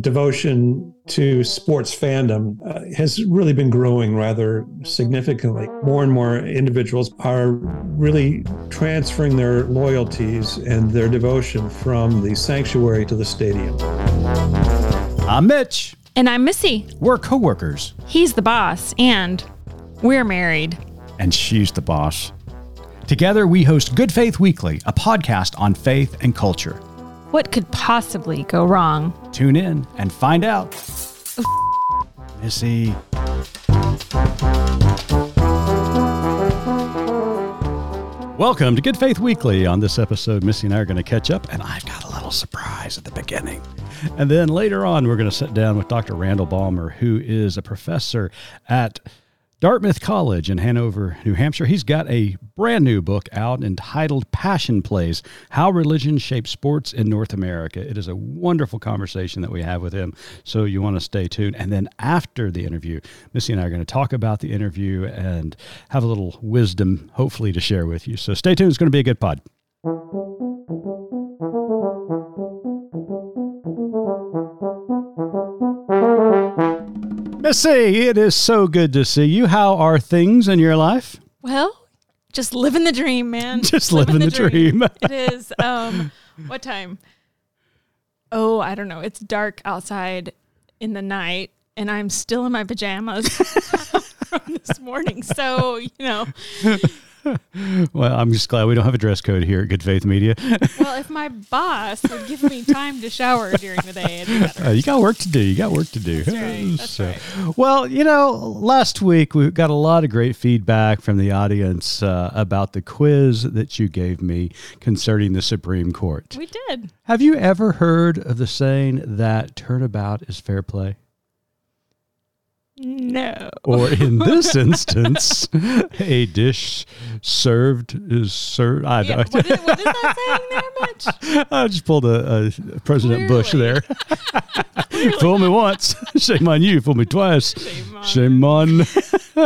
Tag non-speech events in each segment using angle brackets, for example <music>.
devotion to sports fandom uh, has really been growing rather significantly. More and more individuals are really transferring their loyalties and their devotion from the sanctuary to the stadium. I'm Mitch. And I'm Missy. We're coworkers. He's the boss, and we're married. And she's the boss. Together, we host Good Faith Weekly, a podcast on faith and culture. What could possibly go wrong? Tune in and find out. Missy. Welcome to Good Faith Weekly. On this episode, Missy and I are going to catch up, and I've got a little surprise at the beginning. And then later on, we're going to sit down with Dr. Randall Balmer, who is a professor at Dartmouth College in Hanover, New Hampshire. He's got a brand new book out entitled Passion Plays How Religion Shapes Sports in North America. It is a wonderful conversation that we have with him, so you want to stay tuned. And then after the interview, Missy and I are going to talk about the interview and have a little wisdom, hopefully, to share with you. So stay tuned. It's going to be a good pod. Missy, it is so good to see you. How are things in your life? Well, just living the dream, man. <laughs> Just living the dream. <laughs> it is. Um, what time? Oh, I don't know. It's dark outside in the night, and I'm still in my pajamas <laughs> from this morning. So you know, well, I'm just glad we don't have a dress code here at Good Faith Media. well, if my boss would give me time to shower during the day, it'd be better. Uh, you got work to do. You got work to do. That's right. <laughs> That's So- right. Well, you know, last week we got a lot of great feedback from the audience uh, about the quiz that you gave me concerning the Supreme Court. We did. Have you ever heard of the saying that turnabout is fair play? No. Or in this <laughs> instance, a dish served is served. I Yeah, don't what, is, what is that saying there, <laughs> Mitch? I just pulled a, a President Bush there. <laughs> Fool me once, shame on you. Fool me twice, Shame on- shame on.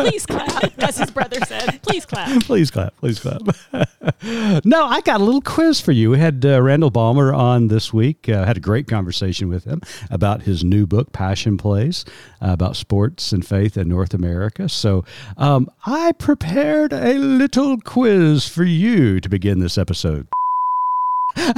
Please clap, as his brother said. Please clap. <laughs> please clap, please clap. <laughs> no, I got a little quiz for you. We had uh, Randall Balmer on this week. Uh, had a great conversation with him about his new book, Passion Plays, uh, about sports and faith in North America. So um, I prepared a little quiz for you to begin this episode. <laughs>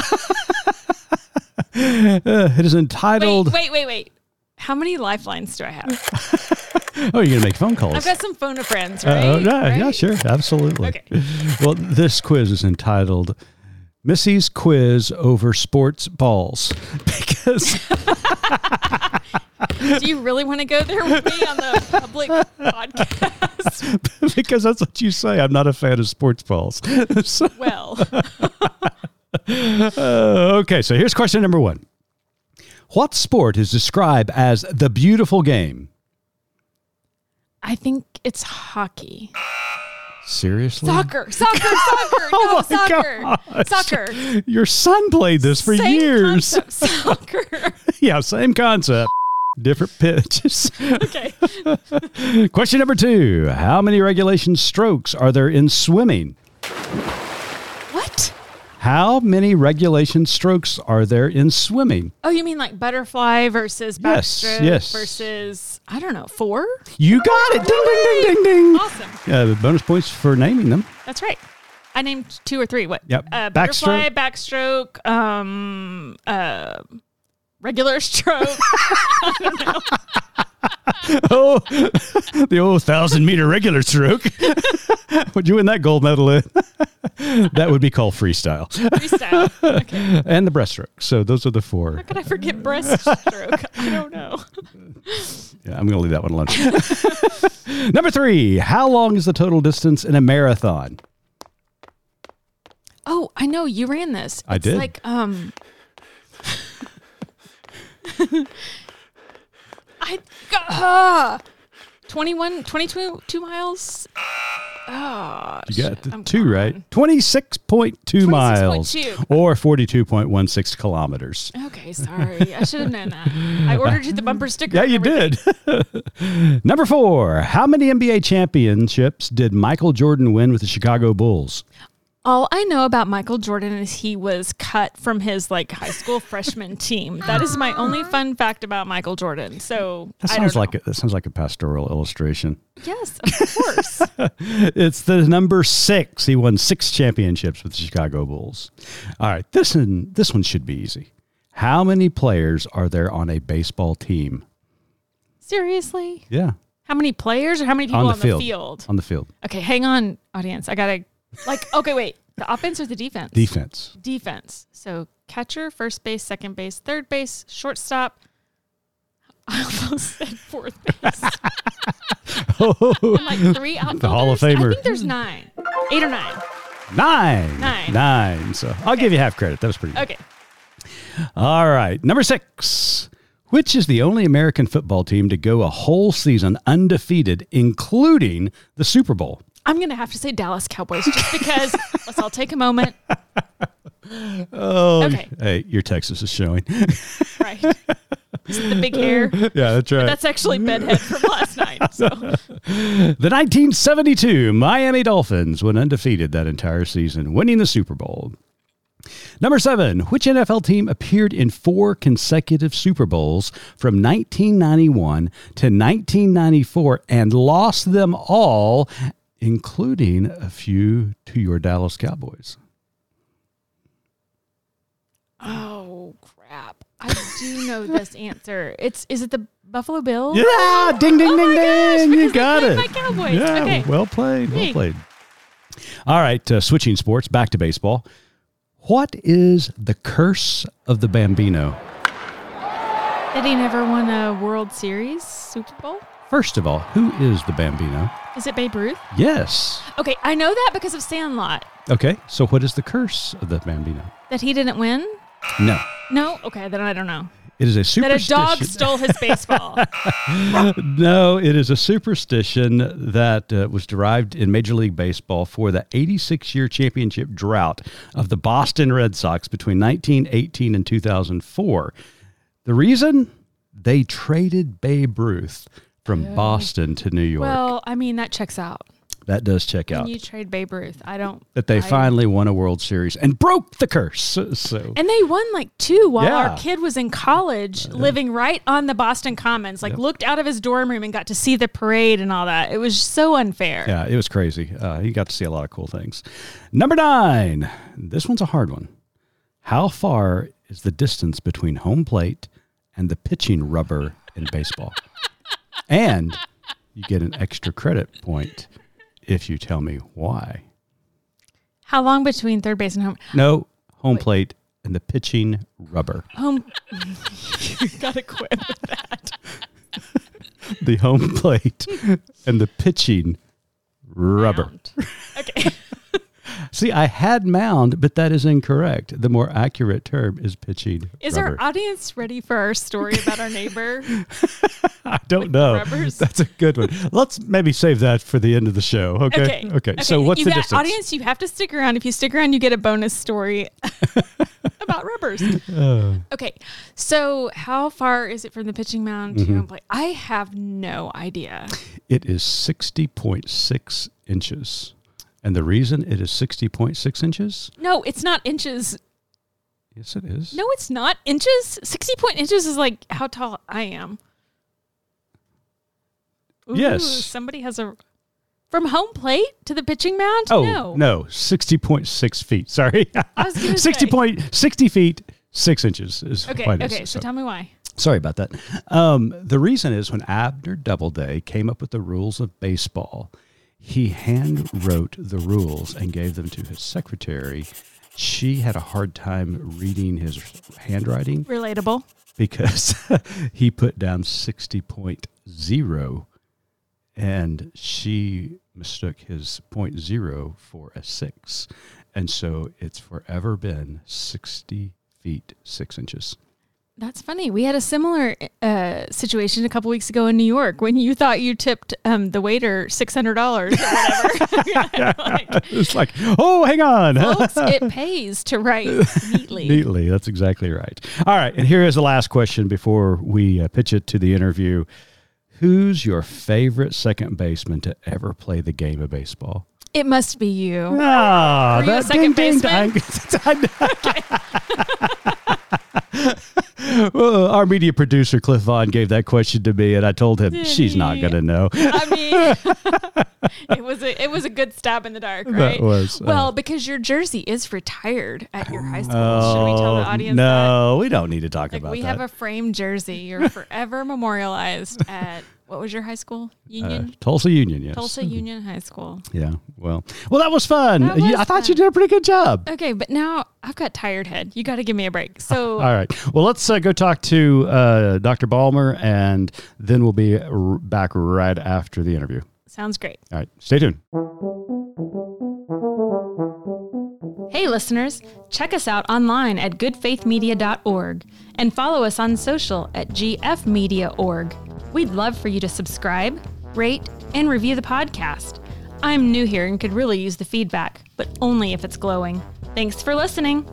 It is entitled. Wait, wait, wait, wait. How many lifelines do I have? <laughs> Oh, you're gonna make phone calls. I've got some phone a friends, Uh, right? oh, yeah, Right? yeah, sure, absolutely. Okay. <laughs> Well, this quiz is entitled "Missy's Quiz Over Sports Balls" <laughs> because Do you really want to go there with me on the public podcast? because that's what you say. I'm not a fan of sports balls. So, Well, uh, okay, so here's question number one: What sport is described as the beautiful game? I think it's hockey. Seriously, Soccer, soccer, soccer. <laughs> Oh no, Oh my soccer. gosh. Soccer. Your son played this for Same years. concept, <laughs> Soccer. yeah, same concept, different pitches. Okay. <laughs> Question number two How many regulation strokes are there in swimming? How many regulation strokes are there in swimming? Oh, you mean like butterfly versus Yes, backstroke yes. versus I don't know four? You got it! Ding, ding, ding, ding, ding. Awesome. Uh, bonus points for naming them. That's right. I named two or three. What? Yep. Uh, butterfly, backstroke, um, uh, regular <laughs> stroke. Oh, <laughs> the old thousand meter regular stroke. <laughs> would you win that gold medal in? that would be called freestyle. freestyle. Okay. And the breaststroke. So those are the four. How could I forget breaststroke? I don't know. Yeah, I'm going to leave that one alone. Number three How long is the total distance in a marathon? Oh, I know you ran this. I It's did. Like um. <laughs> I uh, 21, 22 two miles. Oh, You got the I'm two gone. right. 26.2 miles 26.2. or 42.16 kilometers. Okay, sorry. I should have known that. I <laughs> ordered you the bumper sticker. Yeah, you did. <laughs> Number four. How many NBA championships did Michael Jordan win with the Chicago Bulls? All I know about Michael Jordan is he was cut from his like high school <laughs> freshman team. That is my only uh-huh. fun fact about Michael Jordan. So That I sounds don't like a, that sounds like a pastoral illustration. yes, of course. <laughs> It's the number six. He won six championships with the Chicago Bulls. All right, this one this one should be easy. How many players are there on a baseball team? Seriously, Yeah, how many players or how many people on on the the, field. field? On the field, Okay, hang on, audience. I gotta like. Okay, wait. The offense or the defense? defense. defense. So catcher, first base, second base, third base, shortstop. <laughs> I almost said fourth base. <laughs> Oh. and like three outfielders. The Hall of I think there's nine, eight or nine. Nine. Nine. Nine. So I'll give you half credit. That was pretty good. Okay. All right. Number six. Which is the only American football team to go a whole season undefeated, including the Super Bowl? I'm gonna have to say Dallas Cowboys just because. <laughs> let's all take a moment. Oh, Okay. hey, your Texas is showing. Right. Is the big hair. yeah, that's right. That's actually bedhead from last night. So <laughs> The 1972 Miami Dolphins went undefeated that entire season, winning the Super Bowl. Number seven, which NFL team appeared in four consecutive Super Bowls from 1991 to 1994 and lost them all, including a few to your Dallas Cowboys? Oh crap. I do know this <laughs> answer. It's is it the Buffalo Bills? Yeah, ding, ding, Oh ding, my gosh, ding. You got it. my Cowboys. Yeah, Okay. well played. Well played. All right, uh, switching sports, back to baseball. What is the curse of the Bambino? Did he never won a World Series Super Bowl? First of all, who is the Bambino? Is it Babe Ruth? Yes. Okay, I know that because of Sandlot. Okay, so what is the curse of the Bambino? That he didn't win? No, No? Okay, then I don't know. it is a superstition. That a dog stole his baseball. <laughs> no, it is a superstition that uh, was derived in Major League Baseball for the 86 year championship drought of the Boston Red Sox between 1918 and 2004. The reason? They traded Babe Ruth from Boston to New York. well, I mean, that checks out. that does check When out. you trade Babe Ruth, I don't. that they I- finally won a World Series and broke the curse. So, so- And they won like two while Yeah. our kid was in college, living right on the Boston Commons. Like, looked out of his dorm room and got to see the parade and all that. It was so unfair. Yeah, it was crazy. Uh, he got to see a lot of cool things. Number nine. This one's a hard one. How far is the distance between home plate and the pitching rubber in baseball? <laughs> and you get an extra credit point if you tell me why. How long between third base and home? No, home plate and the pitching rubber. Home. <laughs> you gotta quit with that. <laughs> The home plate and the pitching rubber. Okay. See, I had mound, but that is incorrect. The more accurate term is pitching Is rubber. our audience ready for our story about our neighbor? <laughs> I don't know. That's a good one. Let's maybe save that for the end of the show. Okay. Okay. So what's you the got, distance? Audience, you have to stick around. If you stick around, you get a bonus story <laughs> about rubbers. Uh, Okay. So how far is it from the pitching mound Mm-hmm. to home plate? I have no idea. it is 60.6 inches. And the reason it is 60.6 inches? No, it's not inches. Yes, it is. No, it's not inches. 60 point inches is like how tall I am. Ooh, Yes. Somebody has a. From home plate to the pitching mound? Oh, no. no. 60.6 feet. Sorry. I was 60 say. point, 60 feet, 6 inches is Okay, it is. okay. So, So- tell me why. Sorry about that. Um, the reason is when Abner Doubleday came up with the rules of baseball, he hand wrote the rules and gave them to his secretary. She had a hard time reading his handwriting Relatable. because <laughs> he put down 60.0 and she mistook his point zero for a six. And so it's forever been 60 feet, six inches. That's funny. We had a similar uh, situation a couple weeks ago in New York when you thought you tipped um, the waiter six hundred dollars or whatever. <laughs> <laughs> Like, it's like, oh, hang on. folks, it <laughs> pays to write neatly. Neatly. That's exactly right. All right. And here is the last question before we uh, pitch it to the interview. Who's your favorite second baseman to ever play the game of baseball? It must be you. Ah, Were you a second ding, ding, baseman? ding. <laughs> well, our media producer Cliff Vaughn gave that question to me, and I told him Did she's not going to know. I mean, <laughs> <laughs> it was a it was a good stab in the dark, right? That was uh, well, because your jersey is retired at your high school. Oh, Should we tell the audience that? No, we don't need to talk Like about we that. have a framed jersey. You're forever memorialized at what was your high school? Uh, Union. Tulsa Union, yes. Tulsa Union High School. Yeah. Well, well, that was fun. That You- was I thought you did a pretty good job. Okay, but now I've got tired head. You got to give me a break. So <laughs> All right. Well, let's uh, go talk to uh, Dr. Balmer, and then we'll be r- back right after the interview. sounds great. All right. Stay tuned. Hey, listeners, check us out online at goodfaithmedia.org and follow us on social at gfmedia.org. We'd love for you to subscribe, rate, and review the podcast. I'm new here and could really use the feedback, but only if it's glowing. Thanks for listening.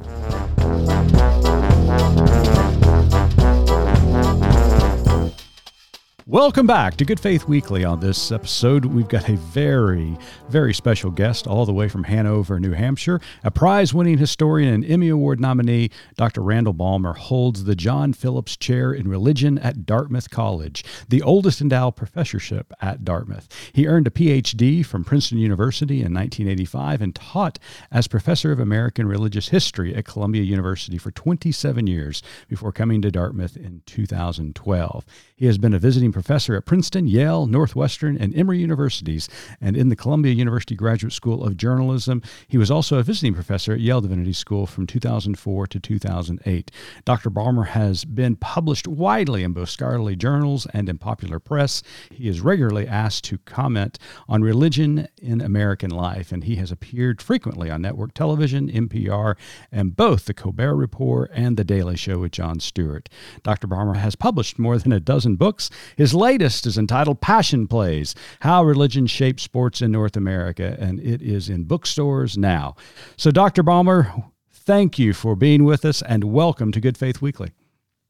Welcome back to Good Faith Weekly. On this episode, we've got a very, very special guest all the way from Hanover, New Hampshire. A prize winning historian and Emmy Award nominee, Dr. Randall Balmer holds the John Phillips Chair in Religion at Dartmouth College, the oldest endowed professorship at Dartmouth. He earned a PhD from Princeton University in 1985 and taught as professor of American religious history at Columbia University for 27 years before coming to Dartmouth in 2012. He has been a visiting professor at Princeton, Yale, Northwestern, and Emory universities, and in the Columbia University Graduate School of Journalism. He was also a visiting professor at Yale Divinity School from 2004 to 2008. Dr. Balmer has been published widely in both scholarly journals and in popular press. He is regularly asked to comment on religion in American life, and he has appeared frequently on network television, NPR, and both The Colbert Report and The Daily Show with Jon Stewart. Dr. Balmer has published more than a dozen books. His latest is entitled Passion Plays How Religion Shapes Sports in North America, and it is in bookstores now. So, Dr. Balmer, thank you for being with us and welcome to Good Faith Weekly.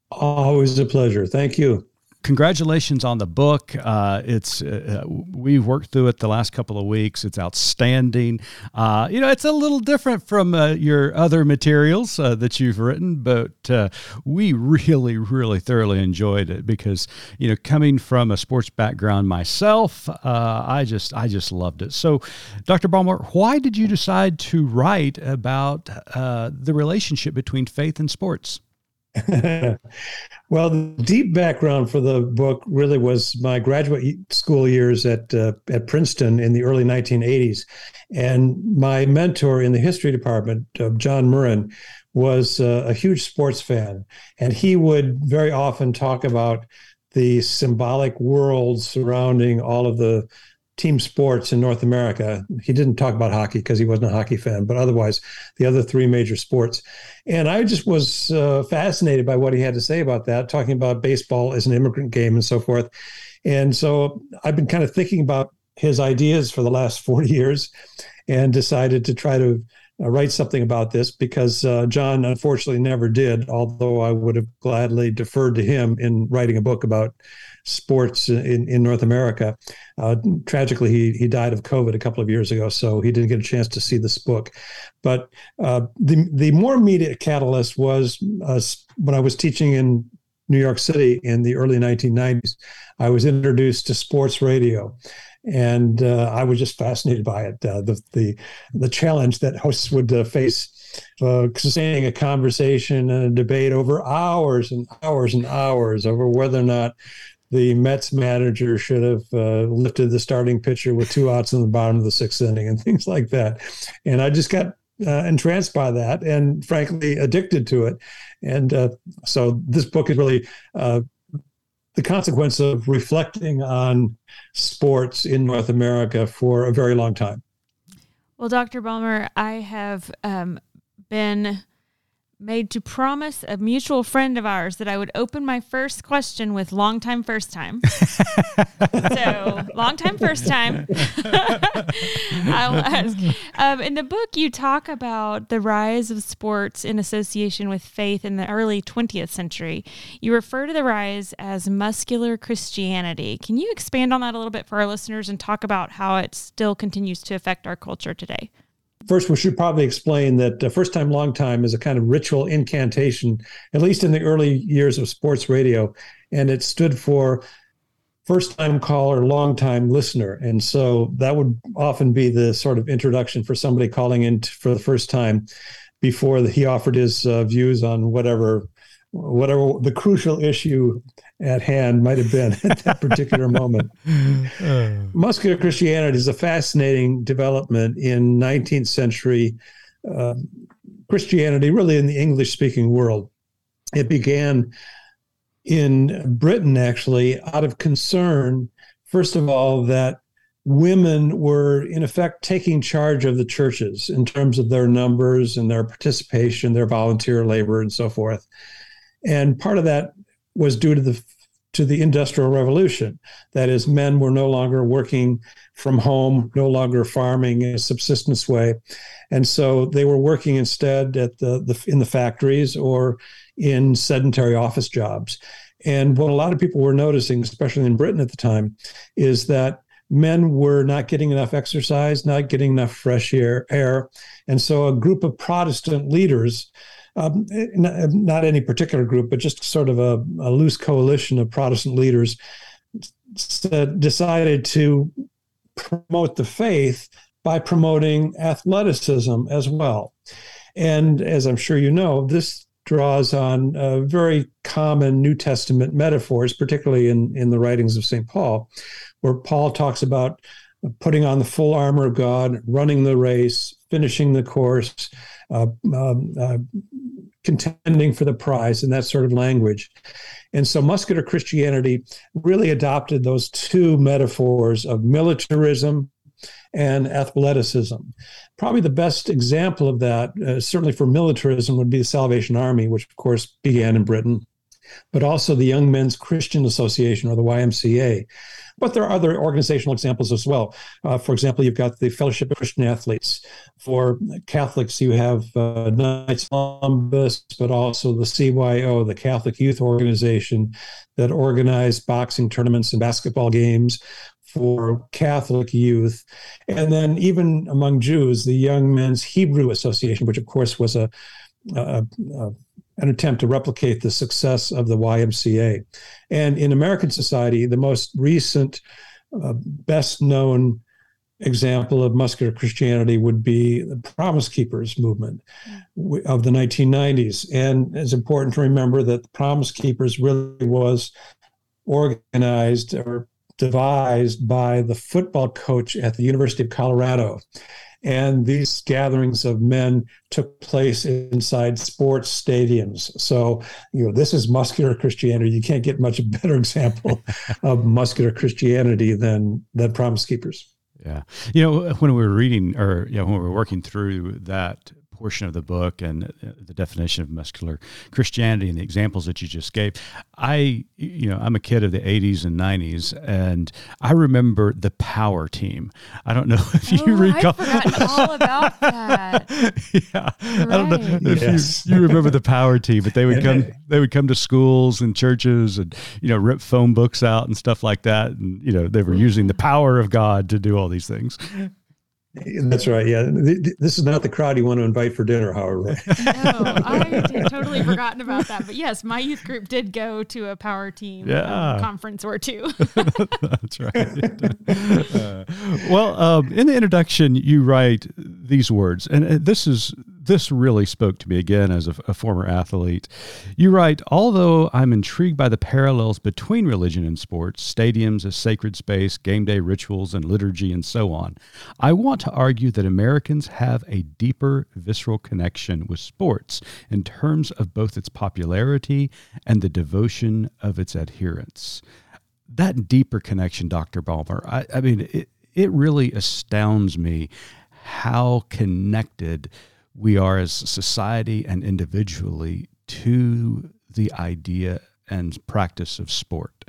Always a pleasure. Thank you. Congratulations on the book. Uh, it's uh, we've worked through it the last couple of weeks. It's outstanding. Uh, you know, it's a little different from uh, your other materials uh, that you've written, but uh, we really, really thoroughly enjoyed it because you know, coming from a sports background myself, uh, I just, I just loved it. So, Dr. Balmer, why did you decide to write about uh, the relationship between faith and sports? <laughs> well, the deep background for the book really was my graduate school years at uh, at Princeton in the early 1980s, and my mentor in the history department, uh, John Murrin, was uh, a huge sports fan, and he would very often talk about the symbolic world surrounding all of the team sports in North America. He didn't talk about hockey because he wasn't a hockey fan, but otherwise, the other three major sports. And I just was uh, fascinated by what he had to say about that, talking about baseball as an immigrant game and so forth. And so I've been kind of thinking about his ideas for the last <laughs> 40 years and decided to try to uh, write something about this because uh, John unfortunately never did, although I would have gladly deferred to him in writing a book about sports in, in North America. Uh, tragically, he he died of COVID a couple of years ago, so he didn't get a chance to see this book. But uh, the the more immediate catalyst was uh, when I was teaching in New York City in the early 1990s. I was introduced to sports radio. And uh, I was just fascinated by it. Uh, the the the challenge that hosts would uh, face uh, sustaining a conversation and a debate over hours and hours and hours over whether or not the Mets manager should have uh, lifted the starting pitcher with two outs in the bottom of the sixth inning and <laughs> things like that. And I just got uh, entranced by that and frankly addicted to it. And uh, so this book is really uh, the consequence of reflecting on sports in North America for a very long time. Well, Dr. Balmer, I have um, been made to promise a mutual friend of ours that I would open my first question with long time first time. <laughs> so, long time first time. <laughs> I'll ask. Um, in the book, you talk about the rise of sports in association with faith in the early 20th century. You refer to the rise as muscular Christianity. Can you expand on that a little bit for our listeners and talk about how it still continues to affect our culture today? First, we should probably explain that uh, first time, long time is a kind of ritual incantation, at least in the early years of sports radio. And it stood for first time caller, long time listener. And so that would often be the sort of introduction for somebody calling in t- for the first time before the, he offered his uh, views on whatever whatever the crucial issue at hand might have been at that particular <laughs> moment. Uh. Muscular Christianity is a fascinating development in 19th century uh, Christianity, really in the English speaking world. It began in Britain, actually, out of concern, first of all, that women were in effect taking charge of the churches in terms of their numbers and their participation, their volunteer labor, and so forth. And part of that was due to the to the industrial revolution. That is men were no longer working from home no longer farming in a subsistence way. And so they were working instead at the, the in the factories or in sedentary office jobs. And what a lot of people were noticing especially in britain at the time is that men were not getting enough exercise not getting enough fresh air, air. and so a group of protestant leaders um, not any particular group, but just sort of a, a loose coalition of Protestant leaders decided to promote the faith by promoting athleticism as well. And as I'm sure you know, this draws on uh, very common New Testament metaphors, particularly in, in the writings of St. Paul, where Paul talks about putting on the full armor of God, running the race, finishing the course, uh, um, uh, contending for the prize, and that sort of language. And so muscular Christianity really adopted those two metaphors of militarism and athleticism. Probably the best example of that, uh, certainly for militarism, would be the Salvation Army, which of course began in Britain, but also the Young Men's Christian Association or the YMCA, but there are other organizational examples as well. Uh, for example, you've got the Fellowship of Christian Athletes. For Catholics, you have uh, Knights Columbus, but also the CYO, the Catholic Youth Organization, that organize boxing tournaments and basketball games for Catholic youth. And then, even among Jews, the Young Men's Hebrew Association, which of course was a, a, a an attempt to replicate the success of the YMCA. And in American society, the most recent, uh, best known example of muscular Christianity would be the Promise Keepers movement of the 1990s. And it's important to remember that the Promise Keepers really was organized or devised by the football coach at the University of Colorado. And these gatherings of men took place inside sports stadiums. So, you know, this is muscular Christianity. You can't get much better example <laughs> of muscular Christianity than than Promise Keepers. Yeah. You know, when we were reading or you know, when we were working through that portion of the book and uh, the definition of muscular Christianity and the examples that you just gave. I, you know, I'm a kid of the 80s and 90s, and I remember the Power Team. I don't know <laughs> if you oh, recall. I've all about <laughs> that. yeah, right. I don't know if yes. you, you remember the Power Team, but they would come. They would come to schools and churches, and you know, rip phone books out and stuff like that. And you know, they were using the power of God to do all these things. That's right. Yeah, this is not the crowd you want to invite for dinner. However, <laughs> no, I had totally forgotten about that. But yes, my youth group did go to a power team um, yeah. um, conference or two. <laughs> That's right. Uh, well, um, in the introduction, you write these words, and uh, this is this really spoke to me again as a, a, former athlete. You write, although I'm intrigued by the parallels between religion and sports, stadiums as sacred space, game day rituals, and liturgy, and so on, I want to argue that Americans have a deeper visceral connection with sports in terms of both its popularity and the devotion of its adherents. That deeper connection, Dr. Balmer, I, I mean, it, it really astounds me how connected we are as society and individually to the idea and practice of sport.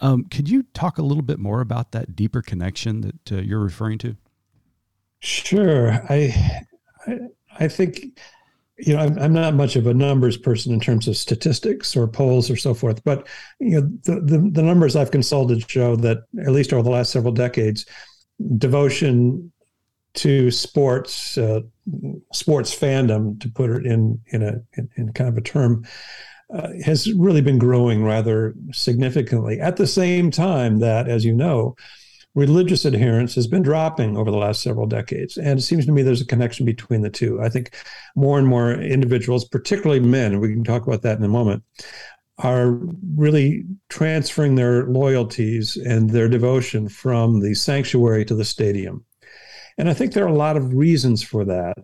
Um, could you talk a little bit more about that deeper connection that uh, you're referring to? Sure. I, I, I think you know, I'm, I'm, not much of a numbers person in terms of statistics or polls or so forth, but you know, the, the, the numbers I've consulted show that at least over the last several decades, devotion to sports, uh, sports fandom, to put it in in a in, in kind of a term, uh, has really been growing rather significantly. At the same time that, as you know, religious adherence has been dropping over the last several decades. And it seems to me there's a connection between the two. I think more and more individuals, particularly men, we can talk about that in a moment, are really transferring their loyalties and their devotion from the sanctuary to the stadium. And I think there are a lot of reasons for that.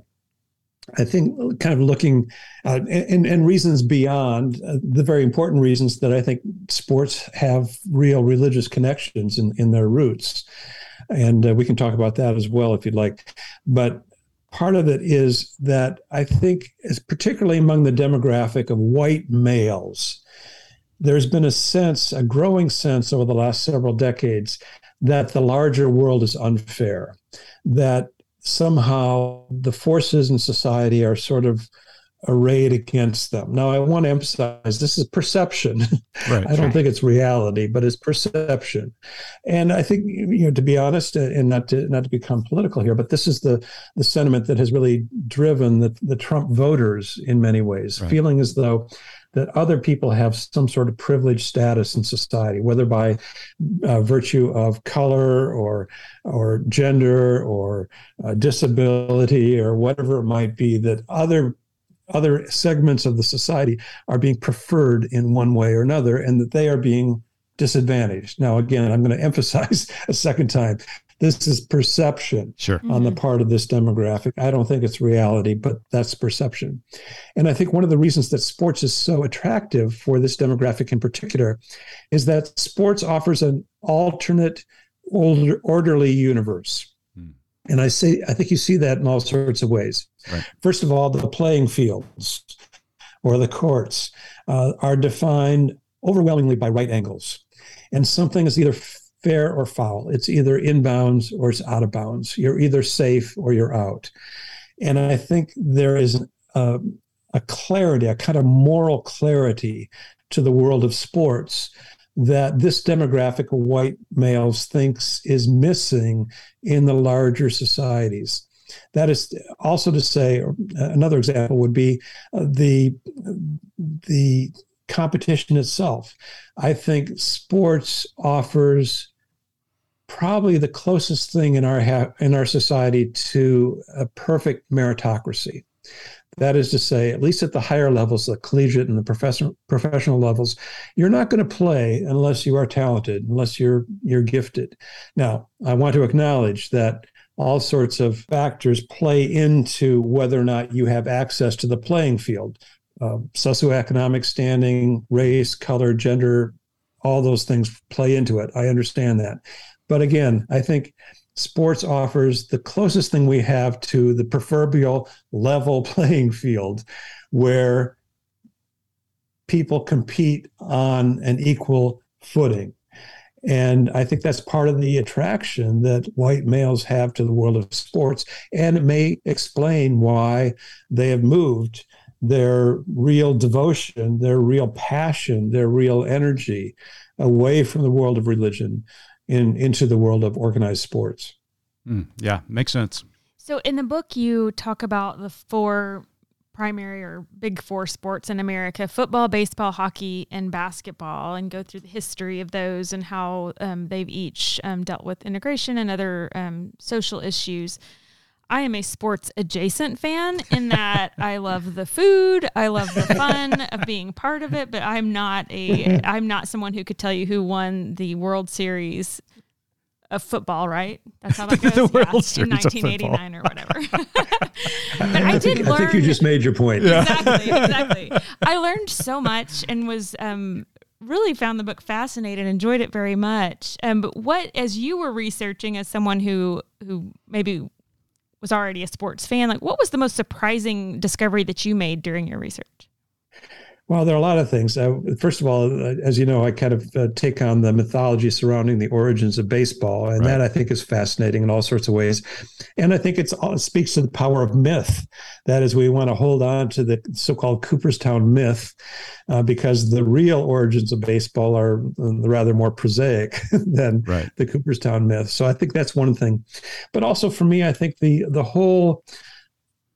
I think kind of looking uh, and, and reasons beyond uh, the very important reasons that I think sports have real religious connections in, in their roots. And uh, we can talk about that as well if you'd like. But part of it is that I think, is particularly among the demographic of white males, there's been a sense, a growing sense over the last several decades that the larger world is unfair, that somehow the forces in society are sort of arrayed against them. Now, I want to emphasize this is perception. <laughs> Right, I don't right. think it's reality, but it's perception. And I think, you know, to be honest, uh, and not to not to become political here, but this is the the sentiment that has really driven the, the Trump voters in many ways, right. feeling as though that other people have some sort of privileged status in society, whether by uh, virtue of color or or gender or uh, disability or whatever it might be, that other other segments of the society are being preferred in one way or another, and that they are being disadvantaged. Now, again, I'm going <laughs> to emphasize a second time this is perception sure. on mm-hmm. the part of this demographic. I don't think it's reality, but that's perception. And I think one of the reasons that sports is so attractive for this demographic in particular is that sports offers an alternate, older, orderly universe. Mm. And I say, I think you see that in all sorts of ways. Right. First of all, the playing fields or the courts uh, are defined overwhelmingly by right angles. And something is either fair or foul. It's either in bounds or it's out of bounds. You're either safe or you're out. And I think there is a, a clarity, a kind of moral clarity to the world of sports that this demographic of white males thinks is missing in the larger societies. That is also to say, another example would be uh, the the competition itself. I think sports offers probably the closest thing in our ha- in our society to a perfect meritocracy. That is to say, at least at the higher levels, the collegiate and the professional professional levels, you're not going to play unless you are talented, unless you're you're gifted. Now, I want to acknowledge that all sorts of factors play into whether or not you have access to the playing field. Uh, socioeconomic standing, race, color, gender, all those things play into it. I understand that. But again, I think sports offers the closest thing we have to the proverbial level <laughs> playing field where people compete on an equal footing. And I think that's part of the attraction that white males have to the world of sports. And it may explain why they have moved their real devotion, their real passion, their real energy away from the world of religion in into the world of organized sports. Mm, yeah, makes sense. So in the book, you talk about the four primary or big four sports in America football, baseball, hockey, and basketball, and go through the history of those and how um, they've each um, dealt with integration and other um, social issues. I am a sports adjacent fan in that <laughs> I love the food, I love the fun of being part of it, but I'm not a <laughs> I'm not someone who could tell you who won the World Series of football, right? That's how that <laughs> goes. the World yeah, Series in 1989 or whatever. but I, I did think, learn. I think you just made your point. Exactly, exactly. I learned so much and was um, really found the book fascinating, enjoyed it very much. Um, but what, as you were researching, as someone who who maybe was already a sports fan. Like, what was the most surprising discovery that you made during your research? Well, there are a lot of things. Uh, first of all, uh, as you know, I kind of uh, take on the mythology surrounding the origins of baseball, and right. that I think is fascinating in all sorts of ways. And I think it speaks to the power of myth. That is, we want to hold on to the so-called Cooperstown myth uh, because the real origins of baseball are uh, rather more prosaic <laughs> than right. the Cooperstown myth. So I think that's one thing. But also for me, I think the the whole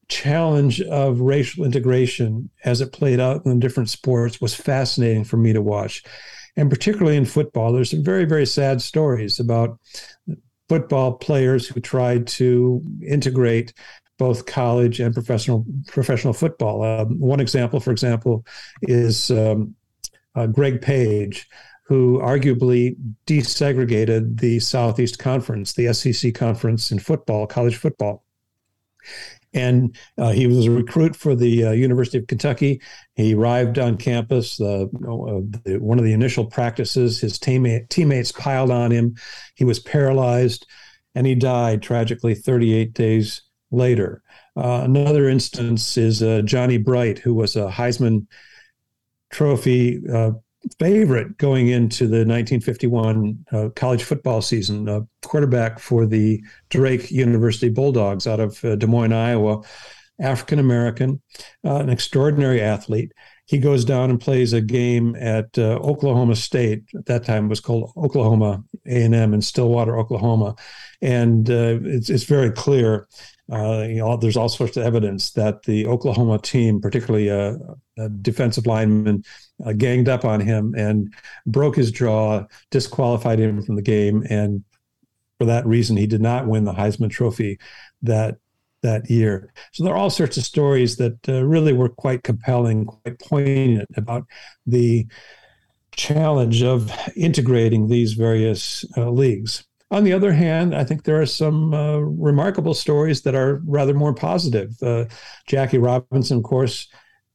challenge of racial integration as it played out in different sports was fascinating for me to watch. And particularly in football, there's some very, very sad stories about football players who tried to integrate both college and professional professional football. Um, one example, for example, is um, uh, Greg Page, who arguably desegregated the Southeast Conference, the SEC conference in football, college football and uh, he was a recruit for the uh, University of Kentucky. He arrived on campus. Uh, one of the initial practices, his teammate, teammates piled on him. He was paralyzed, and he died tragically 38 days later. Uh, another instance is uh, Johnny Bright, who was a Heisman Trophy uh, favorite going into the 1951 uh, college football season, a quarterback for the Drake University Bulldogs out of uh, Des Moines, Iowa, African American, uh, an extraordinary athlete. He goes down and plays a game at uh, Oklahoma State. At that time, it was called Oklahoma A&M in Stillwater, Oklahoma, and uh, it's, it's very clear uh, you know, there's all sorts of evidence that the Oklahoma team, particularly a, a defensive lineman, uh, ganged up on him and broke his jaw, disqualified him from the game, and for that reason, he did not win the Heisman Trophy that that year. So there are all sorts of stories that uh, really were quite compelling, quite poignant about the challenge of integrating these various uh, leagues. On the other hand, I think there are some uh, remarkable stories that are rather more positive. Uh, Jackie Robinson, of course,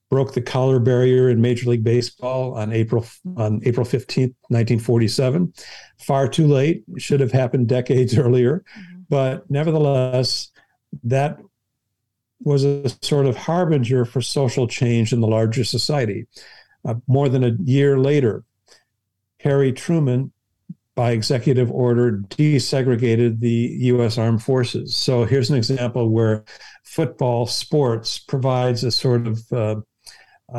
broke the color barrier in Major League Baseball on April on April 15th, 1947. Far too late. It should have happened decades <laughs> earlier. Mm-hmm. But nevertheless, that was a sort of harbinger for social change in the larger society. Uh, more than a year later, Harry Truman by executive order, desegregated the U.S. Armed Forces. So here's an example where football sports provides a sort of uh,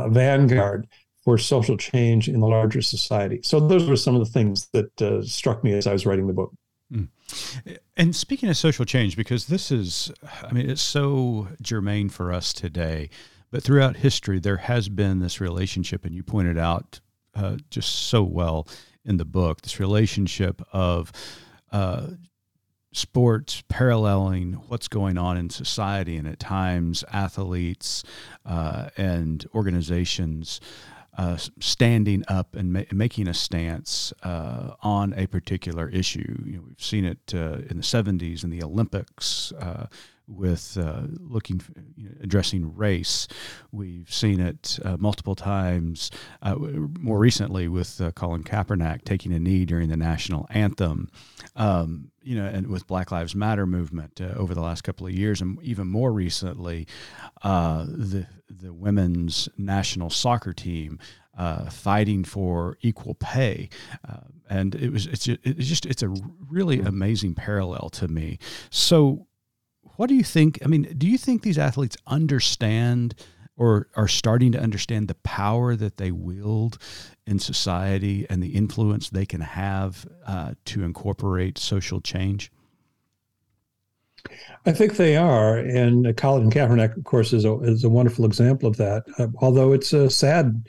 vanguard for social change in the larger society. So those were some of the things that uh, struck me as I was writing the book. Mm. And speaking of social change, because this is, I mean, it's so germane for us today, but throughout history, there has been this relationship, and you pointed out uh, just so well in the book this relationship of uh, sports paralleling what's going on in society, and at times athletes uh, and organizations. Uh, standing up and ma- making a stance uh, on a particular issue. You know, we've seen it uh, in the 70s in the Olympics uh, with uh, looking, addressing race. We've seen it multiple times. More recently, with Colin Kaepernick taking a knee during the national anthem. Um, you know, and with Black Lives Matter movement uh, over the last couple of years, and even more recently, uh, the the women's national soccer team uh, fighting for equal pay, uh, and it was it's it's just it's a really amazing parallel to me. So, what do you think? I mean, do you think these athletes understand or are starting to understand the power that they wield in society and the influence they can have uh, to incorporate social change? I think they are, and Colin Kaepernick, of course, is a is a wonderful example of that. Uh, although it's a sad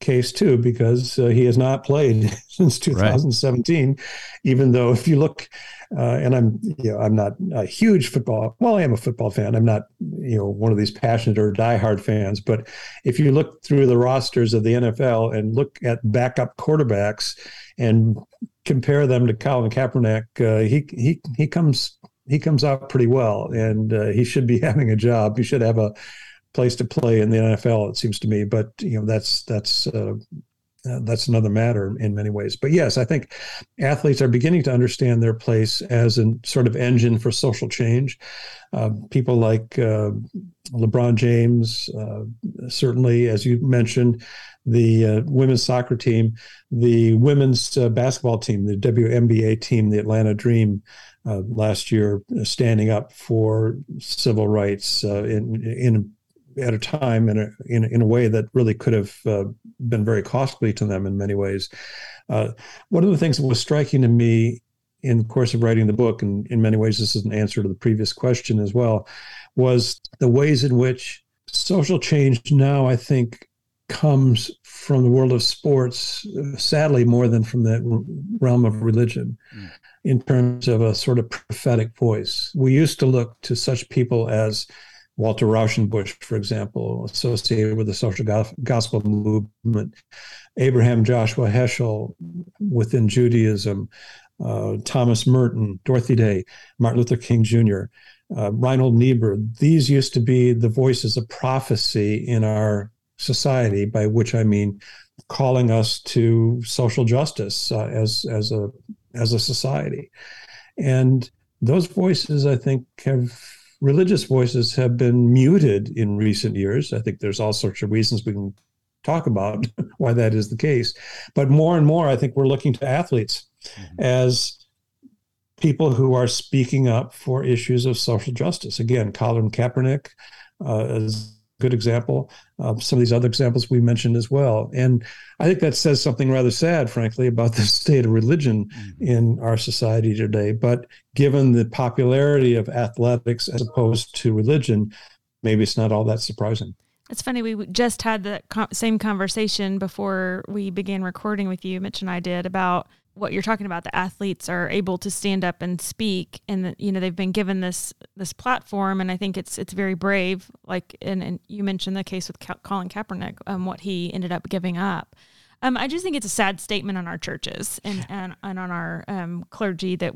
case too, because uh, he has not played <laughs> since 2017. Right. Even though, if you look uh, and I'm, you know, I'm not a huge football. Well, I am a football fan. I'm not, you know, one of these passionate or diehard fans. But if you look through the rosters of the NFL and look at backup quarterbacks and compare them to Colin Kaepernick, uh, he he he comes he comes out pretty well, and uh, he should be <laughs> having a job. He should have a place to play in the NFL. It seems to me, but you know, that's that's uh, uh, that's another matter in many ways. But yes, I think athletes are beginning to understand their place as a sort of engine for social change. Uh, people like uh, LeBron James, uh, certainly, as you mentioned, the uh, women's soccer team, the women's uh, basketball team, the WNBA team, the Atlanta Dream. last year, standing up for civil rights in in at a time in a, in, in a way that really could have uh, been very costly to them in many ways. Uh, one of the things that was striking to me in the course of writing the book, and in many ways this is an answer to the previous question as well, was the ways in which social change now, I think, comes from the world of sports, sadly, more than from the realm of religion. Mm. In terms of a sort of prophetic voice, we used to look to such people as Walter Rauschenbusch, for example, associated with the social gospel movement, Abraham Joshua Heschel within Judaism, uh, Thomas Merton, Dorothy Day, Martin Luther King Jr., uh, Reinhold Niebuhr. These used to be the voices of prophecy in our society, by which I mean calling us to social justice uh, as as a as a society, and those voices, I think, have religious voices have been muted in recent years. I think there's all sorts of reasons we can talk about <laughs> why that is the case. But more and more, I think we're looking to athletes mm-hmm. as people who are speaking up for issues of social justice. Again, Colin Kaepernick uh, is good example. Uh, some of these other examples we mentioned as well. And I think that says something rather sad, frankly, about the <laughs> state of religion mm-hmm. in our society today. But given the popularity of athletics as opposed to religion, maybe it's not all that surprising. It's funny. We just had the same conversation before we began recording with you. Mitch and I did about what you're talking about the athletes are able to stand up and speak and you know they've been given this this platform. And i think it's it's very brave. Like and, and you mentioned the case with colin kaepernick um, what he ended up giving up. Um, i just think it's a sad statement on our churches and and, and on our um, clergy that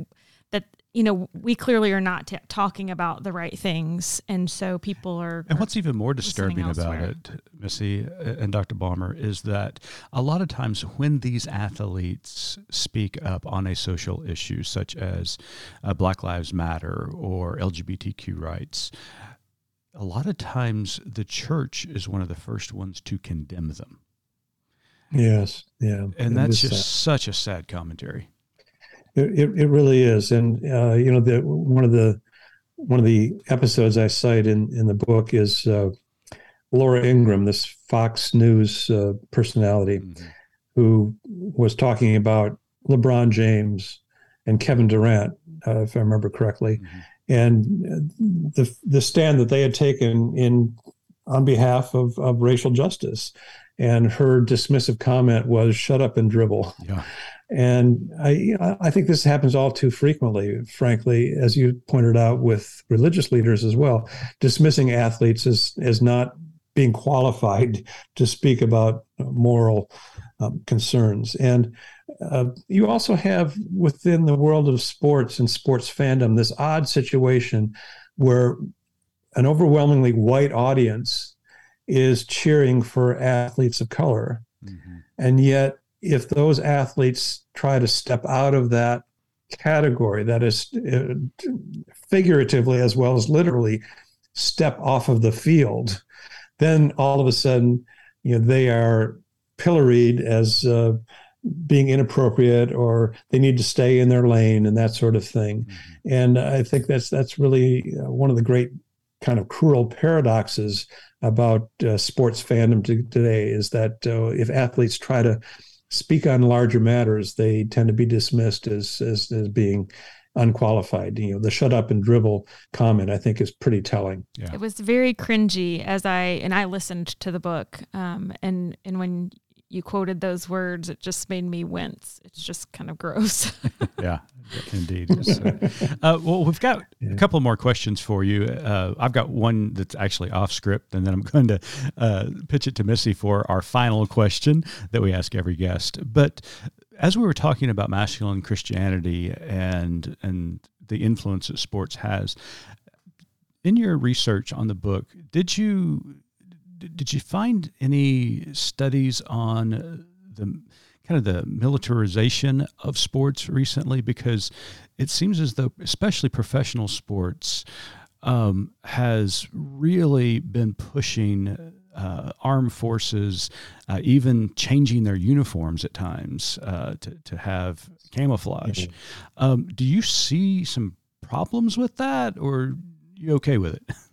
that you know we clearly are not t- talking about the right things and so people are and what's even more disturbing about it missy and dr balmer is that a lot of times when these athletes speak up on a social issue such as uh, black lives matter or lgbtq rights a lot of times the church is one of the first ones to condemn them. Yes yeah. And that's just such a sad commentary it, it really is, and uh, you know, the one of the one of the episodes I cite in in the book is uh, Laura Ingraham, this Fox News uh, personality, mm-hmm. who was talking about LeBron James and Kevin Durant, uh, if I remember correctly, mm-hmm. and the the stand that they had taken in on behalf of, of racial justice. And her dismissive comment was, "Shut up and dribble." Yeah. And I, I think this happens all too frequently, frankly, as you pointed out with religious leaders as well, dismissing athletes as, as not being qualified <laughs> to speak about moral um, concerns. And uh, you also have within the world of sports and sports fandom this odd situation where an overwhelmingly white audience is cheering for athletes of color. Mm-hmm. And yet if those athletes try to step out of that category, that is uh, figuratively as well as literally step off of the field, then all of a sudden, you know, they are pilloried as uh, being inappropriate or they need to stay in their lane and that sort of thing. Mm-hmm. And I think that's that's really uh, one of the great kind of cruel paradoxes about uh, sports fandom to, today is that uh, if athletes try to speak on larger matters, they tend to be dismissed as as, as being unqualified. You know, the shut up and dribble comment I think is pretty telling. Yeah. It was very cringy as I and I listened to the book. Um, and and when you quoted those words, it just made me wince. It's just kind of gross. <laughs> yeah, <laughs> indeed. So, uh, well, we've got yeah. a couple more questions for you. Uh, I've got one that's actually off script, and then I'm <laughs> going to uh, pitch it to Missy for our final question that we ask every guest. But as we were talking about masculine Christianity and and the influence that sports has, in your research on the book, did you did you find any studies on the kind of the militarization of sports recently because it seems as though, especially professional sports, um, has really been pushing uh, armed forces, uh, even changing their uniforms at times uh, to, to have camouflage. Mm-hmm. Um, do you see some problems with that, or you okay with it? <laughs>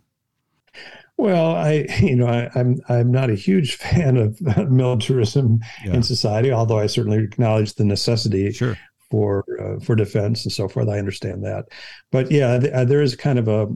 Well, I, <laughs> you know, I, am I'm, I'm not a huge <laughs> fan of militarism yeah. in society, although I certainly acknowledge the necessity sure. for uh, for defense and so forth. I understand that, but yeah, th- uh, there is kind of a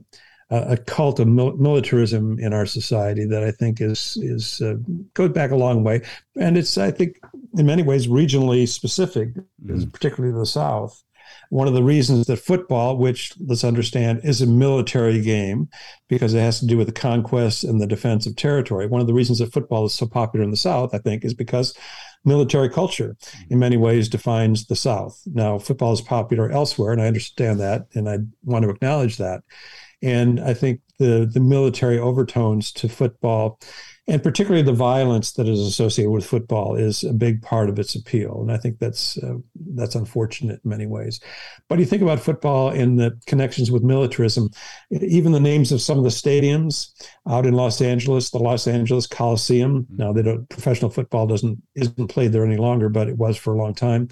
a cult of mil- militarism in our society that I think is is uh, goes back a long way, and it's I think in many ways regionally specific, mm-hmm. particularly the South. One of the reasons that football, which let's understand is a military game because it has to do with the conquest and the defense of territory. One of the reasons that football is so popular in the South, I think, is because military culture in many ways defines the South. Now, football is popular elsewhere, and I understand that, and I want to acknowledge that. And I think the the military overtones to football and particularly the violence that is associated with football is a big part of its appeal. And i think that's uh, that's unfortunate in many ways. But you think about football and the connections with militarism even the names of some of the stadiums out in los angeles the los angeles coliseum. Mm-hmm. now they don't professional football doesn't isn't played there any longer but it was for a long time.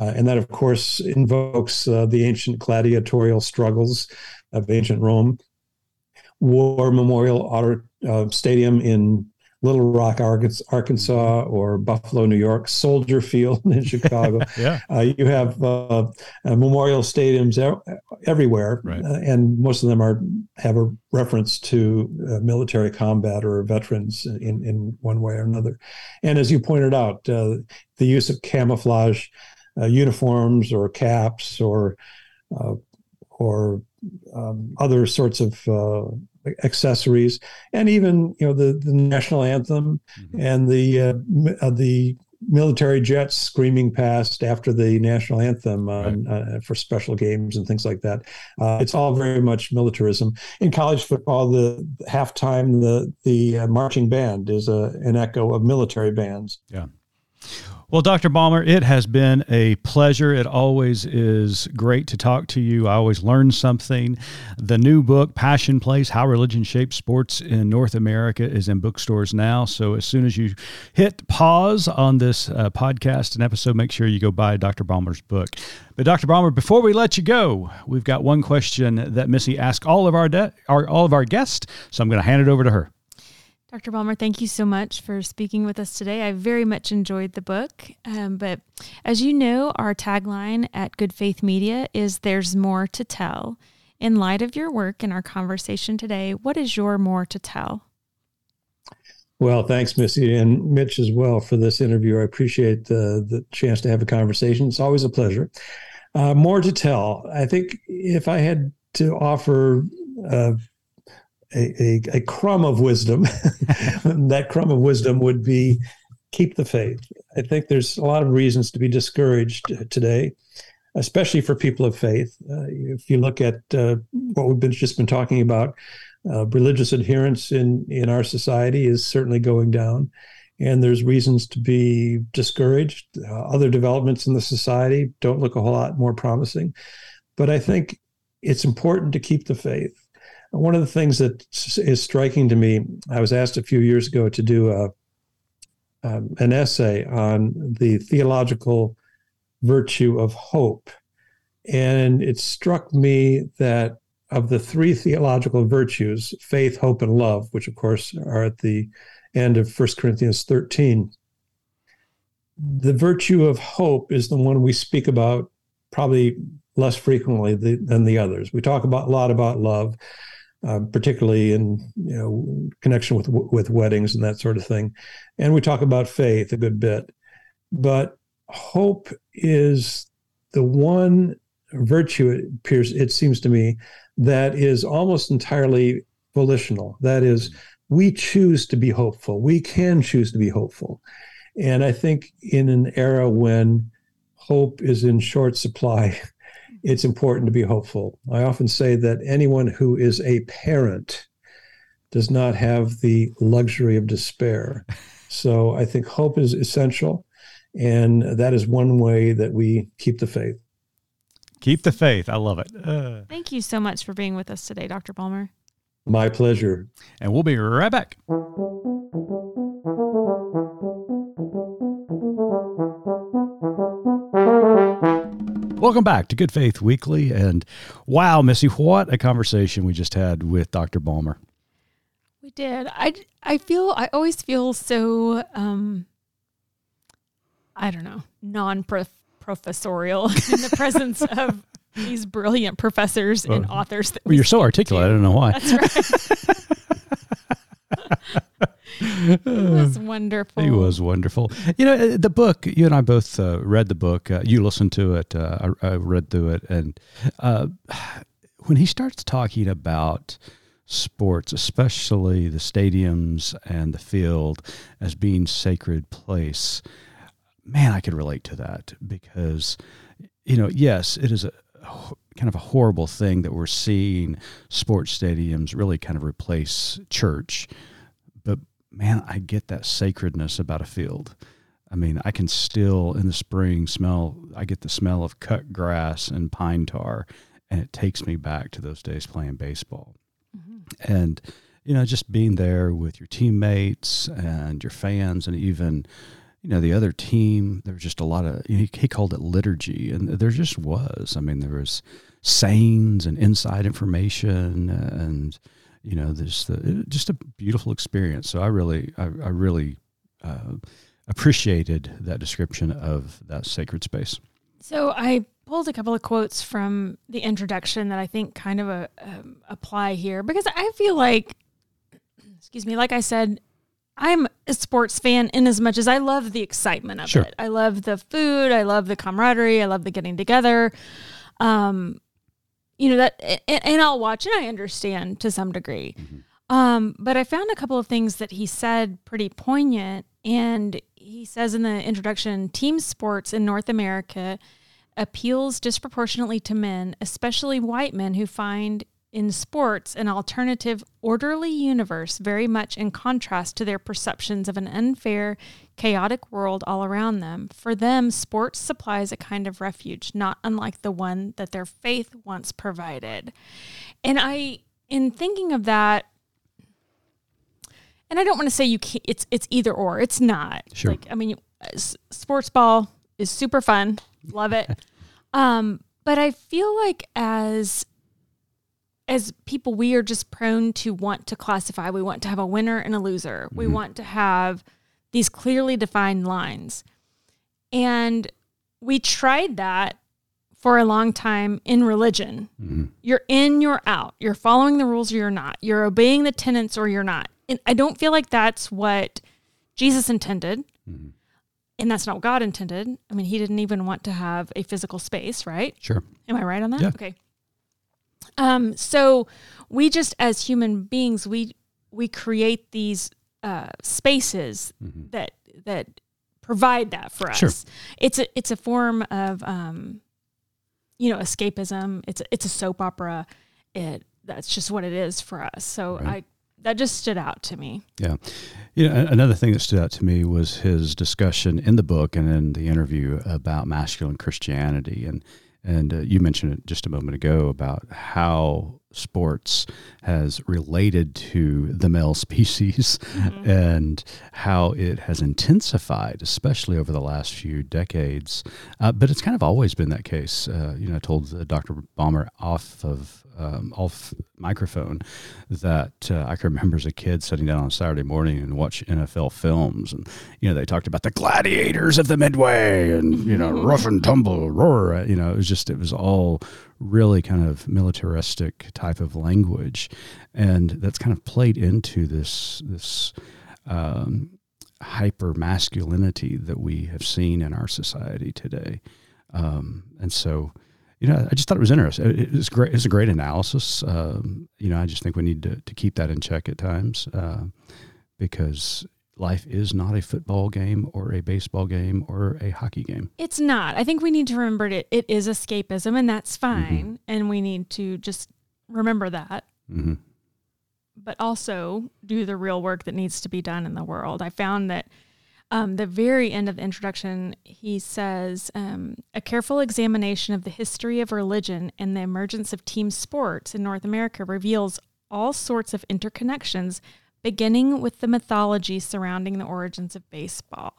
Uh, and that of course invokes uh, the ancient gladiatorial struggles of ancient rome. War memorial uh, stadium in Little Rock, Arkansas, or Buffalo, New York, Soldier Field <laughs> in Chicago. <laughs> yeah. Uh, you have uh, uh, memorial stadiums everywhere, right. Uh, and most of them are have a reference to uh, military combat or veterans in, in one way or another. And as you pointed out, uh, the use of camouflage uniforms or caps or or um, other sorts of accessories, and even you know the the national anthem mm-hmm. and the uh, uh, the military jets screaming past after the national anthem right. uh, for special games and things like that. Uh, it's all very much militarism. In college football, the halftime the the uh, marching band is a, an echo of military bands. Yeah. Well, Dr. Balmer, it has been a pleasure. It always is great to talk to you. I always learn something. The new book, Passion Plays How Religion Shaped Sports in North America, is in bookstores now. So as soon as you hit pause on this uh, podcast and episode, make sure you go buy Dr. Balmer's book. But Dr. Balmer, before we let you go, we've got one question that Missy asked all of our, de- our all of our guests. So I'm going to hand it over to her. Dr. Balmer, thank you so much for speaking with us today. I very much enjoyed the book. Um, but as you know, our tagline at Good Faith Media is There's More to Tell. In light of your work and our conversation today, what is your more to tell? Well, thanks, Missy, and Mitch as well for this interview. I appreciate the, the chance to have a conversation. It's always a pleasure. Uh, more to tell. I think if I had to offer uh, a, a, a crumb of wisdom. <laughs> that crumb of wisdom would be keep the faith. I think there's a lot of reasons to be discouraged today, especially for people of faith. Uh, if you look at uh, what we've been, just been talking about, uh, religious adherence in, in our society is certainly going down. And there's reasons to be discouraged. Uh, other developments in the society don't look a whole lot more promising. But I think it's important to keep the faith one of the things that is striking to me, I was asked a few years ago to do a, um, an essay on the theological virtue of hope. And it struck me that of the three theological virtues, faith, hope, and love, which of course are at the end of 1 Corinthians 13, the virtue of hope is the one we speak about probably less frequently than the others. We talk about a lot about love, uh, particularly in you know connection with with weddings and that sort of thing. And we talk about faith a good bit, but hope is the one virtue it appears it seems to me that is almost entirely volitional. That is, we choose to be hopeful. We can choose to be hopeful, and I think in an era when hope is in short supply <laughs> it's important to be hopeful. I often say that anyone who is a parent does not have the luxury of despair. So I think hope is essential. And that is one way that we keep the faith. Keep the faith. I love it. Uh, Thank you so much for being with us today, Dr. Balmer. My pleasure. and we'll be right back. Welcome back to Good Faith Weekly. And wow, Missy, what a conversation we just had with Dr. Balmer. We did. I, I feel, I always feel so, um, I don't know, non professorial <laughs> in the presence of these brilliant professors and authors. That Well, we you're so articulate. I don't know why. That's right. <laughs> it was wonderful. He was wonderful. You know, the book, you and I both uh, read the book. Uh, you listened to it. Uh, I, I read through it. And uh, when he starts talking about sports, especially the stadiums and the field as being sacred place, man, I could relate to that because, you know, yes, it is a kind of a horrible thing that we're seeing sports stadiums really kind of replace church. Man, I get that sacredness about a field. I mean, I can still in the spring smell, I get the smell of cut grass and pine tar, and it takes me back to those days playing baseball. Mm-hmm. And, you know, just being there with your teammates and your fans and even, you know, the other team, there was just a lot of, he, he called it liturgy, and there just was. I mean, there was sayings and inside information and, you know, this the, just a beautiful experience. So I really, I, I really uh, appreciated that description of that sacred space. So I pulled a couple of quotes from the introduction that I think kind of uh um, apply here because I feel like, <clears throat> excuse me, like I said, I'm a sports fan in as much as I love the excitement of Sure. it. I love the food, I love the camaraderie, I love the getting together. Um, you know that, and, and I'll watch and I understand to some degree. Um, but I found a couple of things that he said pretty poignant. And he says in the introduction team sports in North America appeals disproportionately to men, especially white men who find in sports an alternative, orderly universe very much in contrast to their perceptions of an unfair, chaotic world all around them. For them, sports supplies a kind of refuge, not unlike the one that their faith once provided. And I, in thinking of that, and I don't want to say you can't, it's it's either or. It's not. Sure. Like I mean, sports ball is super fun. Love it. <laughs> um, but I feel like as as people, we are just prone to want to classify. We want to have a winner and a loser. We mm-hmm. want to have these clearly defined lines, and we tried that for a long time in religion. Mm-hmm. You're in, you're out. You're following the rules or you're not. You're obeying the tenets or you're not. And I don't feel like that's what Jesus intended. Mm-hmm. And that's not what God intended. I mean, he didn't even want to have a physical space, right? Sure. Am I right on that? Yeah. Okay. Um, so we just as human beings, we we create these uh, spaces that that provide that for us. Sure. It's a it's a form of um, you know escapism. It's a, it's a soap opera. It that's just what it is for us. So Right. I that just stood out to me. Yeah. You know, another thing that stood out to me was his discussion in the book and in the interview about masculine Christianity. And, and uh, you mentioned it just a moment ago about how sports has related to the male <laughs> species and how it has intensified, especially over the last few decades. Uh, but it's kind of always been that case. Uh, you know, I told uh, Dr. Balmer off of um, off microphone that uh, I can remember as a kid sitting down on a Saturday morning and watch NFL films, and you know they talked about the gladiators of the Midway and you know rough and tumble, roar. You know, it was just it was all really kind of militaristic type of language, and that's kind of played into this this. Um, hyper masculinity that we have seen in our society today um, and so you know, I just thought it was interesting. It- It's great. It's a great analysis. Um, you know, I just think we need to, to keep that in check at times uh, because life is not a football game or a baseball game or a hockey game. It's not. I think we need to remember it. It is escapism, and that's fine. And we need to just remember that, hmm but also do the real work that needs to be done in the world. I found that um, the very end of the introduction, he says um, a careful examination of the history of religion and the emergence of team sports in North America reveals all sorts of interconnections, beginning with the mythology surrounding the origins of baseball.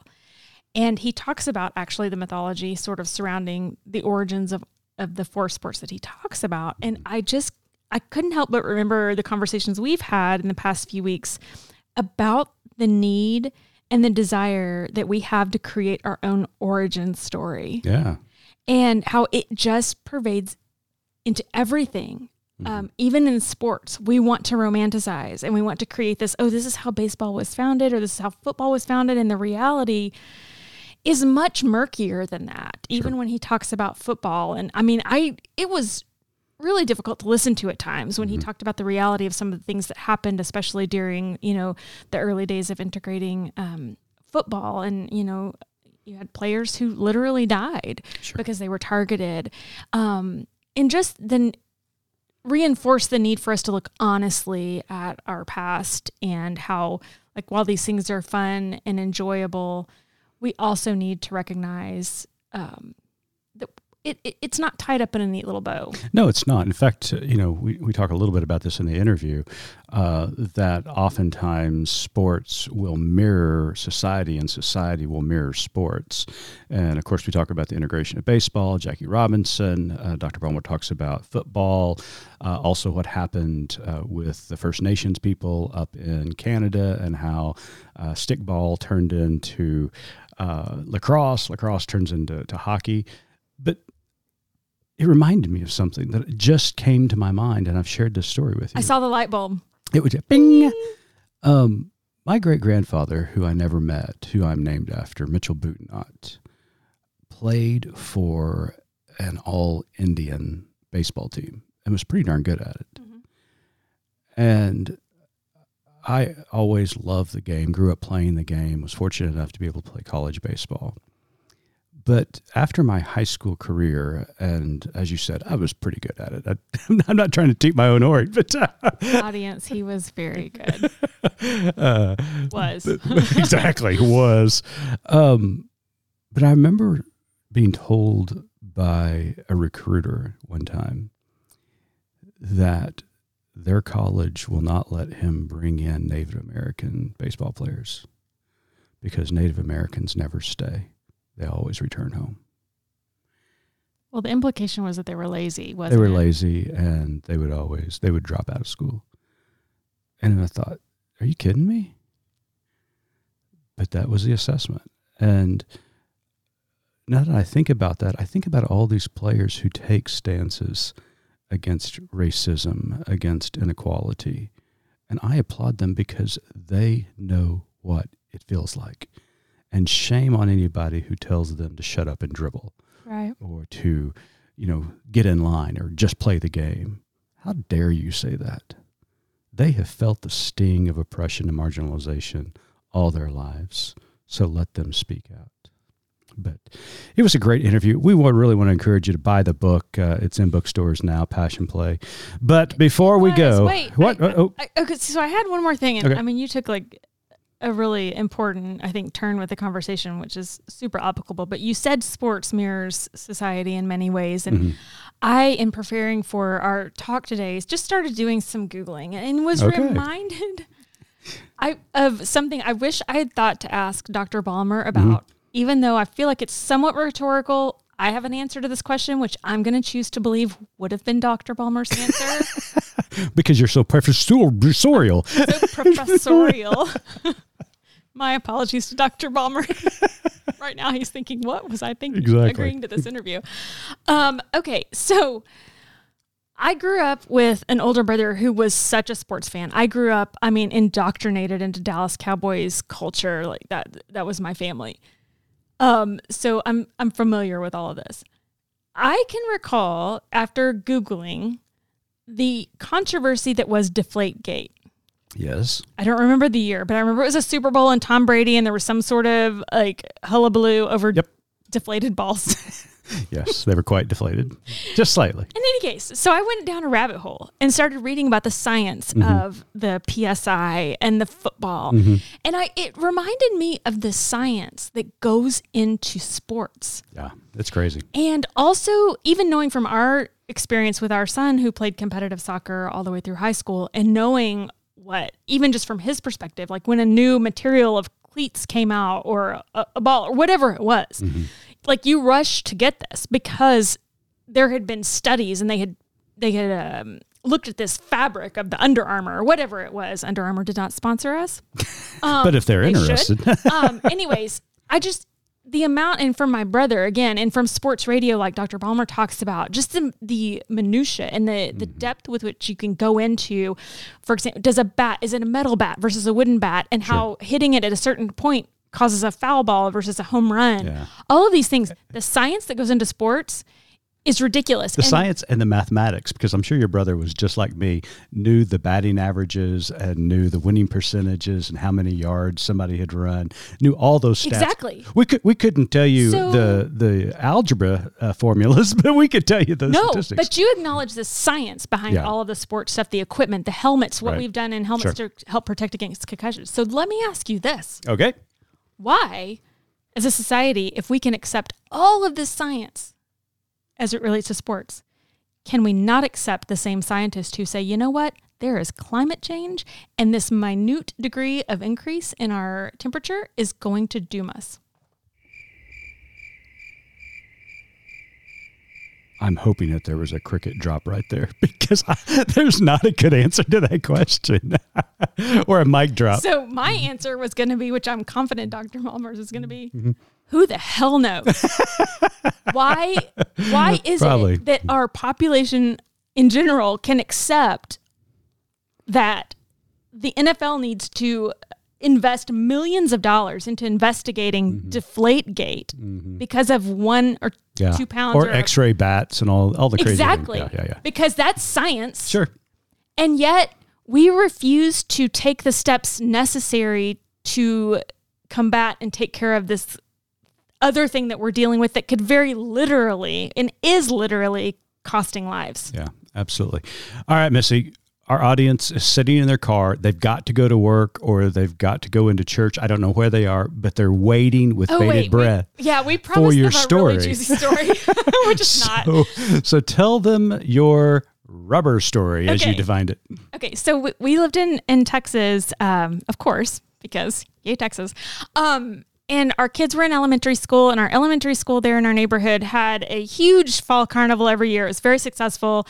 And he talks about actually the mythology sort of surrounding the origins of, of the four sports that he talks about. And I just, I couldn't help but remember the conversations we've had in the past few weeks about the need and the desire that we have to create our own origin story. Yeah. And how it just pervades into everything. Mm-hmm. Um, even in sports, we want to romanticize and we want to create this oh, this is how baseball was founded or this is how football was founded. And the reality is much murkier than that, sure. even when he talks about football. And I mean, I, it was really difficult to listen to at times when mm-hmm. he talked about the reality of some of the things that happened, especially during you know the early days of integrating um, football, and you know you had players who literally died sure. because they were targeted, um, and just then reinforce the need for us to look honestly at our past and how like while these things are fun and enjoyable we also need to recognize um, it, it, it's not tied up in a neat little bow. No, it's not. In fact, uh, you know, we, we talk a little bit about this in the interview uh, that oftentimes sports will mirror society and society will mirror sports. And of course, we talk about the integration of baseball, Jackie Robinson, uh, Dr. Balmer talks about football, uh, also what happened uh, with the First Nations people up in Canada and how uh, stickball turned into lacrosse, lacrosse turns into hockey. It reminded me of something that just came to my mind, and I've shared this story with you. I saw the light bulb. It was bing. Um, my great grandfather, who I never met, who I'm named after, Mitchell Boutenot, played for an all Indian baseball team and was pretty darn good at it. Mm-hmm. And I always loved the game, grew up playing the game, was fortunate enough to be able to play college baseball. But after my high school career, and as you said, I was pretty good at it. I, <laughs> am not trying to toot my own horn, but uh, audience, he was very good. <laughs> Uh, was exactly was. Um, but I remember being told by a recruiter one time that their college will not let him bring in Native American baseball players because Native Americans never stay they always return home. Well, the implication was that they were lazy, wasn't They were it? lazy and they would always they would drop out of school. And I thought, are you kidding me? But that was the assessment. And now that I think about that, I think about all these players who take stances against racism, against inequality. And I applaud them because they know what it feels like. And shame on anybody who tells them to shut up and dribble. Right. Or to, you know, get in line or just play the game. How dare you say that? They have felt the sting of oppression and marginalization all their lives. So let them speak out. But it was a great interview. We would really want to encourage you to buy the book. Uh, it's in bookstores now, Passion Play. But before we go, wait, what? Wait, oh. I, okay, so I had one more thing, and okay. I mean, you took like a really important, I think, turn with the conversation, which is super applicable. But you said sports mirrors society in many ways. And mm-hmm. I, in preparing for our talk today, just started doing some Googling and was okay. reminded I of something I wish I had thought to ask Dr. Balmer about, mm-hmm. even though I feel like it's somewhat rhetorical. I have an answer to this question, which I'm going to choose to believe would have been Dr. Balmer's answer. <laughs> because you're so professorial. so professorial. <laughs> <laughs> My apologies to Dr. Balmer. <laughs> right now, he's thinking, "What was I thinking?" Exactly. Agreeing to this interview. Um, okay, so I grew up with an older brother who was such a sports fan. I grew up, I mean, indoctrinated into Dallas Cowboys culture. Like that, that was my family. Um, so I'm I'm familiar with all of this. I can recall after Googling the controversy that was Deflate Gate. Yes. I don't remember the year, but I remember it was a Super Bowl and Tom Brady, and there was some sort of like hullabaloo over yep. deflated balls. <laughs> yes, they were quite deflated, just slightly. In any case, so I went down a rabbit hole and started reading about the science mm-hmm. of the PSI and the football, mm-hmm. and I it reminded me of the science that goes into sports. Yeah, it's crazy. And also, even knowing from our experience with our son who played competitive soccer all the way through high school and knowing what, even just from his perspective, like when a new material of cleats came out or a, a ball or whatever it was, like you rush to get this because there had been studies and they had, they had, um, looked at this fabric of the Under Armour or whatever it was. Under Armour did not sponsor us. <laughs> but if they're Um, they interested, <laughs> um, anyways, I just the amount, and from my brother again, and from sports radio, like Dr. Balmer talks about, just the the minutia and the the mm-hmm. depth with which you can go into. For example, does a bat is it a metal bat versus a wooden bat, and how hitting it at a certain point causes a foul ball versus a home run. Yeah. All of these things, the science that goes into sports is ridiculous. the And- science and the mathematics, because I'm sure your brother was just like me, knew the batting averages and knew the winning percentages and how many yards somebody had run, knew all those stats. Exactly. We could we couldn't tell you So- the the algebra uh, formulas, <laughs> but we could tell you those No, statistics. but you acknowledge the science behind Yeah. all of the sports stuff, the equipment, the helmets, what Right. we've done in helmets to help protect against concussions. So let me ask you this. okay. Why, as a society, if we can accept all of this science as it relates to sports, can we not accept the same scientists who say, you know what, there is climate change and this minute degree of increase in our temperature is going to doom us? I'm hoping that there was a cricket drop right there <laughs> because I, there's not a good answer to that question, <laughs> or a mic drop. So my answer was going to be, which I'm confident Dr. Balmer's is going to be, Mm-hmm. Who the hell knows? <laughs> why? Why is Probably. it that our population in general can accept that the NFL needs to invest millions of dollars into investigating Deflategate because of one or Mm-hmm. yeah. two pounds or X-ray bats and all all the crazy things. exactly Yeah, yeah, yeah. because that's science Sure. and yet we refuse to take the steps necessary to combat and take care of this other thing that we're dealing with that could very literally and is literally costing lives. Yeah, absolutely. All right, Missy. Our audience is sitting in their car. They've got to go to work or they've got to go into church. I don't know where they are, but they're waiting with bated Oh, wait, breath. We, yeah, we promised your them a story. really juicy story, <laughs> <laughs> which is not. So, so tell them your rubber story as you defined it. Okay, so we, we lived in in Texas, um, of course, because yay Texas. Um, and our kids were in elementary school, and our elementary school there in our neighborhood had a huge fall carnival every year. It was very successful,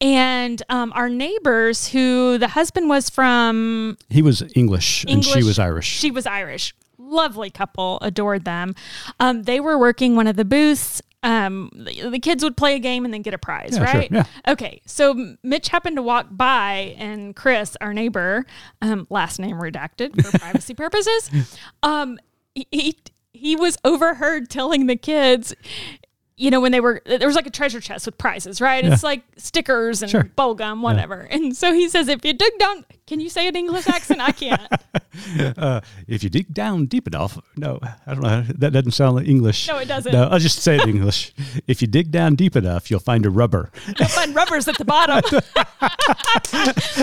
and um, our neighbors, who the husband was from He was English, and she was Irish. She was Irish. Lovely couple, adored them. Um, they were working one of the booths. Um, the, the kids would play a game and then get a prize, Yeah, sure, right? yeah. Okay, so Mitch happened to walk by, and Chris, our neighbor, um, last name redacted for <laughs> privacy purposes, um, he, he was overheard telling the kids. You know, when they were, there was like a treasure chest with prizes, right? It's like stickers and Sure. bubble gum, whatever. And so he says, if you dig down, can you say an English accent? I can't. <laughs> Uh, if you dig down deep enough, no, I don't know. That doesn't sound like English. No, it doesn't. No, I'll just say it in English. if you dig down deep enough, you'll find a rubber. You'll find rubbers at the bottom.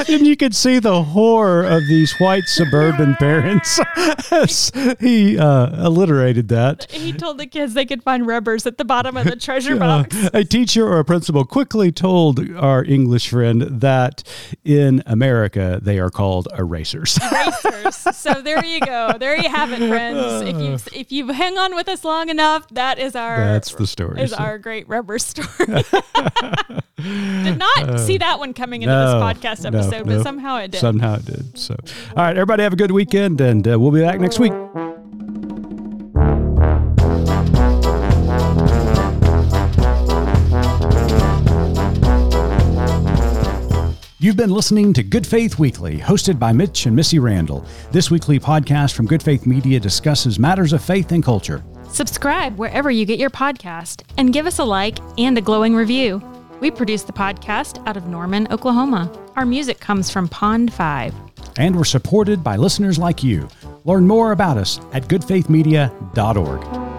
<laughs> and you can see the horror of these white suburban parents. <laughs> he uh, alliterated that. he told the kids they could find rubbers at the bottom of the treasure box. A teacher or a principal quickly told our English friend that in America they are called erasers. <laughs> Racers. So there you go. There you have it, friends. If you if you hang on with us long enough, that is our That's the story. is So- our great rubber story. <laughs> did not see that one coming into no, this podcast no, episode, no. but somehow it did. Somehow it did. So, all right, everybody have a good weekend, and uh, we'll be back next week. You've been listening to Good Faith Weekly, hosted by Mitch and Missy Randall. This weekly podcast from Good Faith Media discusses matters of faith and culture. Subscribe wherever you get your podcast and give us a like and a glowing review. We produce the podcast out of Norman, Oklahoma. Our music comes from Pond 5. And we're supported by listeners like you. Learn more about us at goodfaithmedia.org.